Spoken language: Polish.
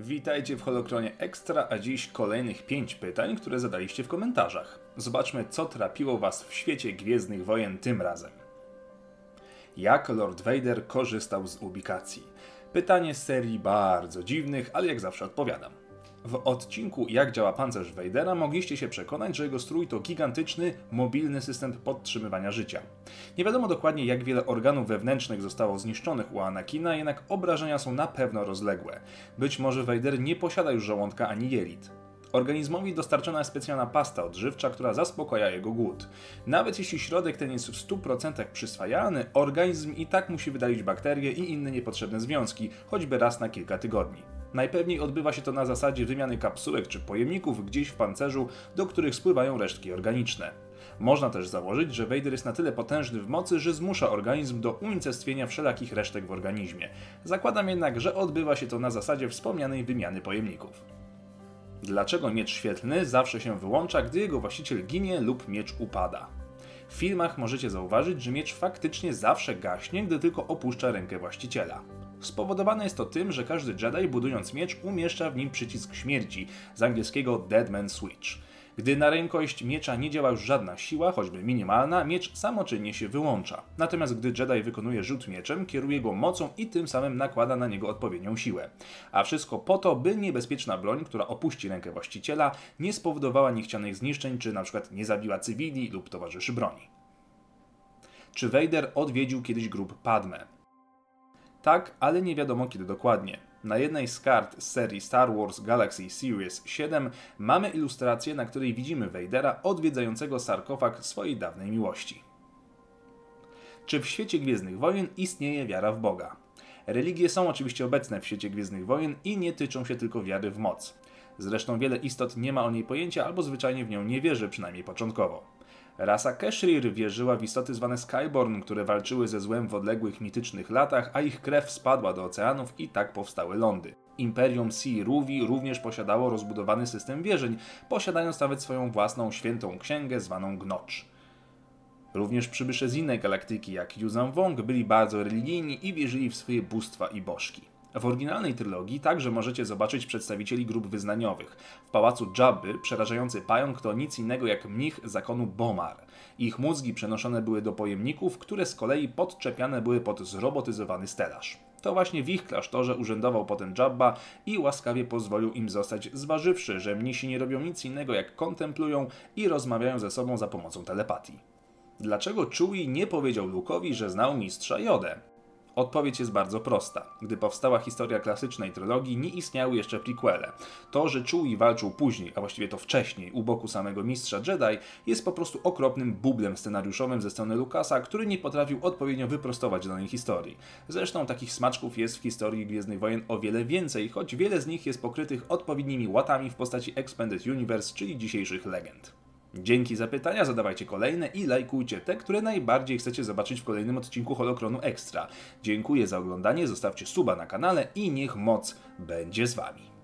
Witajcie w Holokronie Extra, a dziś kolejnych 5 pytań, które zadaliście w komentarzach. Zobaczmy, co trapiło Was w świecie Gwiezdnych Wojen tym razem. Jak Lord Vader korzystał z ubikacji? Pytanie z serii bardzo dziwnych, ale jak zawsze odpowiadam. W odcinku Jak działa pancerz Vadera mogliście się przekonać, że jego strój to gigantyczny, mobilny system podtrzymywania życia. Nie wiadomo dokładnie jak wiele organów wewnętrznych zostało zniszczonych u Anakina, jednak obrażenia są na pewno rozległe. Być może Vader nie posiada już żołądka ani jelit. Organizmowi dostarczona jest specjalna pasta odżywcza, która zaspokaja jego głód. Nawet jeśli środek ten jest w 100% przyswajalny, organizm i tak musi wydalić bakterie i inne niepotrzebne związki, choćby raz na kilka tygodni. Najpewniej odbywa się to na zasadzie wymiany kapsułek czy pojemników gdzieś w pancerzu, do których spływają resztki organiczne. Można też założyć, że Vader jest na tyle potężny w mocy, że zmusza organizm do unicestwienia wszelakich resztek w organizmie. Zakładam jednak, że odbywa się to na zasadzie wspomnianej wymiany pojemników. Dlaczego miecz świetlny zawsze się wyłącza, gdy jego właściciel ginie lub miecz upada? W filmach możecie zauważyć, że miecz faktycznie zawsze gaśnie, gdy tylko opuszcza rękę właściciela. Spowodowane jest to tym, że każdy Jedi budując miecz umieszcza w nim przycisk śmierci, z angielskiego Dead Man Switch. Gdy na rękość miecza nie działa już żadna siła, choćby minimalna, miecz samoczynnie się wyłącza. Natomiast gdy Jedi wykonuje rzut mieczem, kieruje go mocą i tym samym nakłada na niego odpowiednią siłę. A wszystko po to, by niebezpieczna broń, która opuści rękę właściciela, nie spowodowała niechcianych zniszczeń, czy na przykład nie zabiła cywili lub towarzyszy broni. Czy Vader odwiedził kiedyś grup Padme? Tak, ale nie wiadomo kiedy dokładnie. Na jednej z kart z serii Star Wars Galaxy Series 7 mamy ilustrację, na której widzimy Vadera odwiedzającego sarkofag swojej dawnej miłości. Czy w świecie Gwiezdnych Wojen istnieje wiara w Boga? Religie są oczywiście obecne w świecie Gwiezdnych Wojen i nie tyczą się tylko wiary w moc. Zresztą wiele istot nie ma o niej pojęcia albo zwyczajnie w nią nie wierzy, przynajmniej początkowo. Rasa Keshrir wierzyła w istoty zwane Skyborn, które walczyły ze złem w odległych mitycznych latach, a ich krew spadła do oceanów i tak powstały lądy. Imperium Sea Ruvi również posiadało rozbudowany system wierzeń, posiadając nawet swoją własną świętą księgę zwaną Gnocz. Również przybysze z innej galaktyki, jak Yuzan Wong, byli bardzo religijni i wierzyli w swoje bóstwa i bożki. W oryginalnej trylogii także możecie zobaczyć przedstawicieli grup wyznaniowych. W pałacu Jabby przerażający pająk to nic innego jak mnich zakonu Bomar. Ich mózgi przenoszone były do pojemników, które z kolei podczepiane były pod zrobotyzowany stelaż. To właśnie w ich klasztorze urzędował potem Jabba i łaskawie pozwolił im zostać, zważywszy, że mnisi nie robią nic innego jak kontemplują i rozmawiają ze sobą za pomocą telepatii. Dlaczego Chewie nie powiedział Luke'owi, że znał mistrza Jodę? Odpowiedź jest bardzo prosta. Gdy powstała historia klasycznej trylogii, nie istniały jeszcze prequele. To, że Chewie walczył później, a właściwie to wcześniej, u boku samego mistrza Jedi, jest po prostu okropnym bublem scenariuszowym ze strony Lucasa, który nie potrafił odpowiednio wyprostować danej historii. Zresztą takich smaczków jest w historii Gwiezdnych Wojen o wiele więcej, choć wiele z nich jest pokrytych odpowiednimi łatami w postaci Expanded Universe, czyli dzisiejszych legend. Dzięki za pytania, zadawajcie kolejne i lajkujcie te, które najbardziej chcecie zobaczyć w kolejnym odcinku Holokronu Extra. Dziękuję za oglądanie, zostawcie suba na kanale i niech moc będzie z Wami.